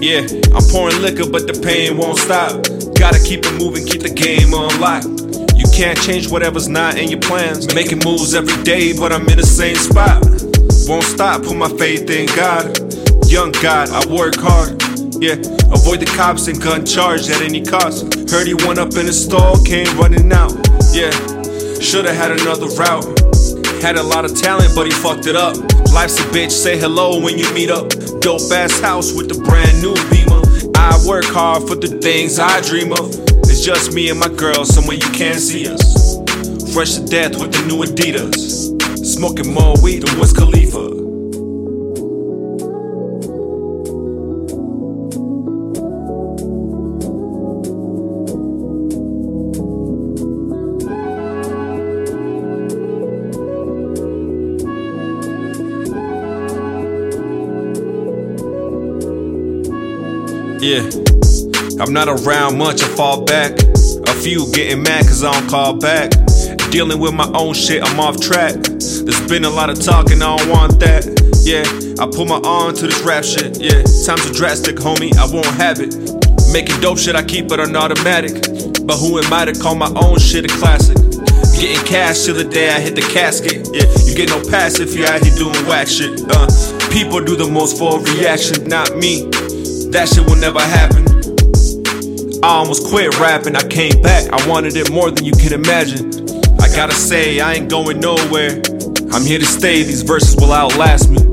Yeah, I'm pouring liquor, but the pain won't stop. Gotta keep it moving, keep the game unlocked. You can't change whatever's not in your plans. Making moves every day, but I'm in the same spot. Won't stop, put my faith in God. Young God, I work hard. Yeah, avoid the cops and gun charge at any cost. Heard he went up in the stall, came running out. Yeah, should've had another route. Had a lot of talent, but he fucked it up. Life's a bitch, say hello when you meet up. Dope ass house with the brand new beamer. I work hard for the things I dream of. It's just me and my girl, somewhere you can't see us. Fresh to death with the new Adidas. Smoking more weed than Wiz Khalifa. Yeah, I'm not around much, I fall back. A few getting mad cause I don't call back. Dealing with my own shit, I'm off track. There's been a lot of talking, I don't want that. Yeah, I put my arm to this rap shit. Yeah, times are drastic, homie, I won't have it. Making dope shit, I keep it on automatic. But who am I to call my own shit a classic? Getting cash till the day I hit the casket. Yeah, you get no pass if you're out here doing whack shit. Uh, people do the most for a reaction, not me. That shit will never happen. I almost quit rapping, I came back. I wanted it more than you can imagine. I gotta say, I ain't going nowhere. I'm here to stay, these verses will outlast me.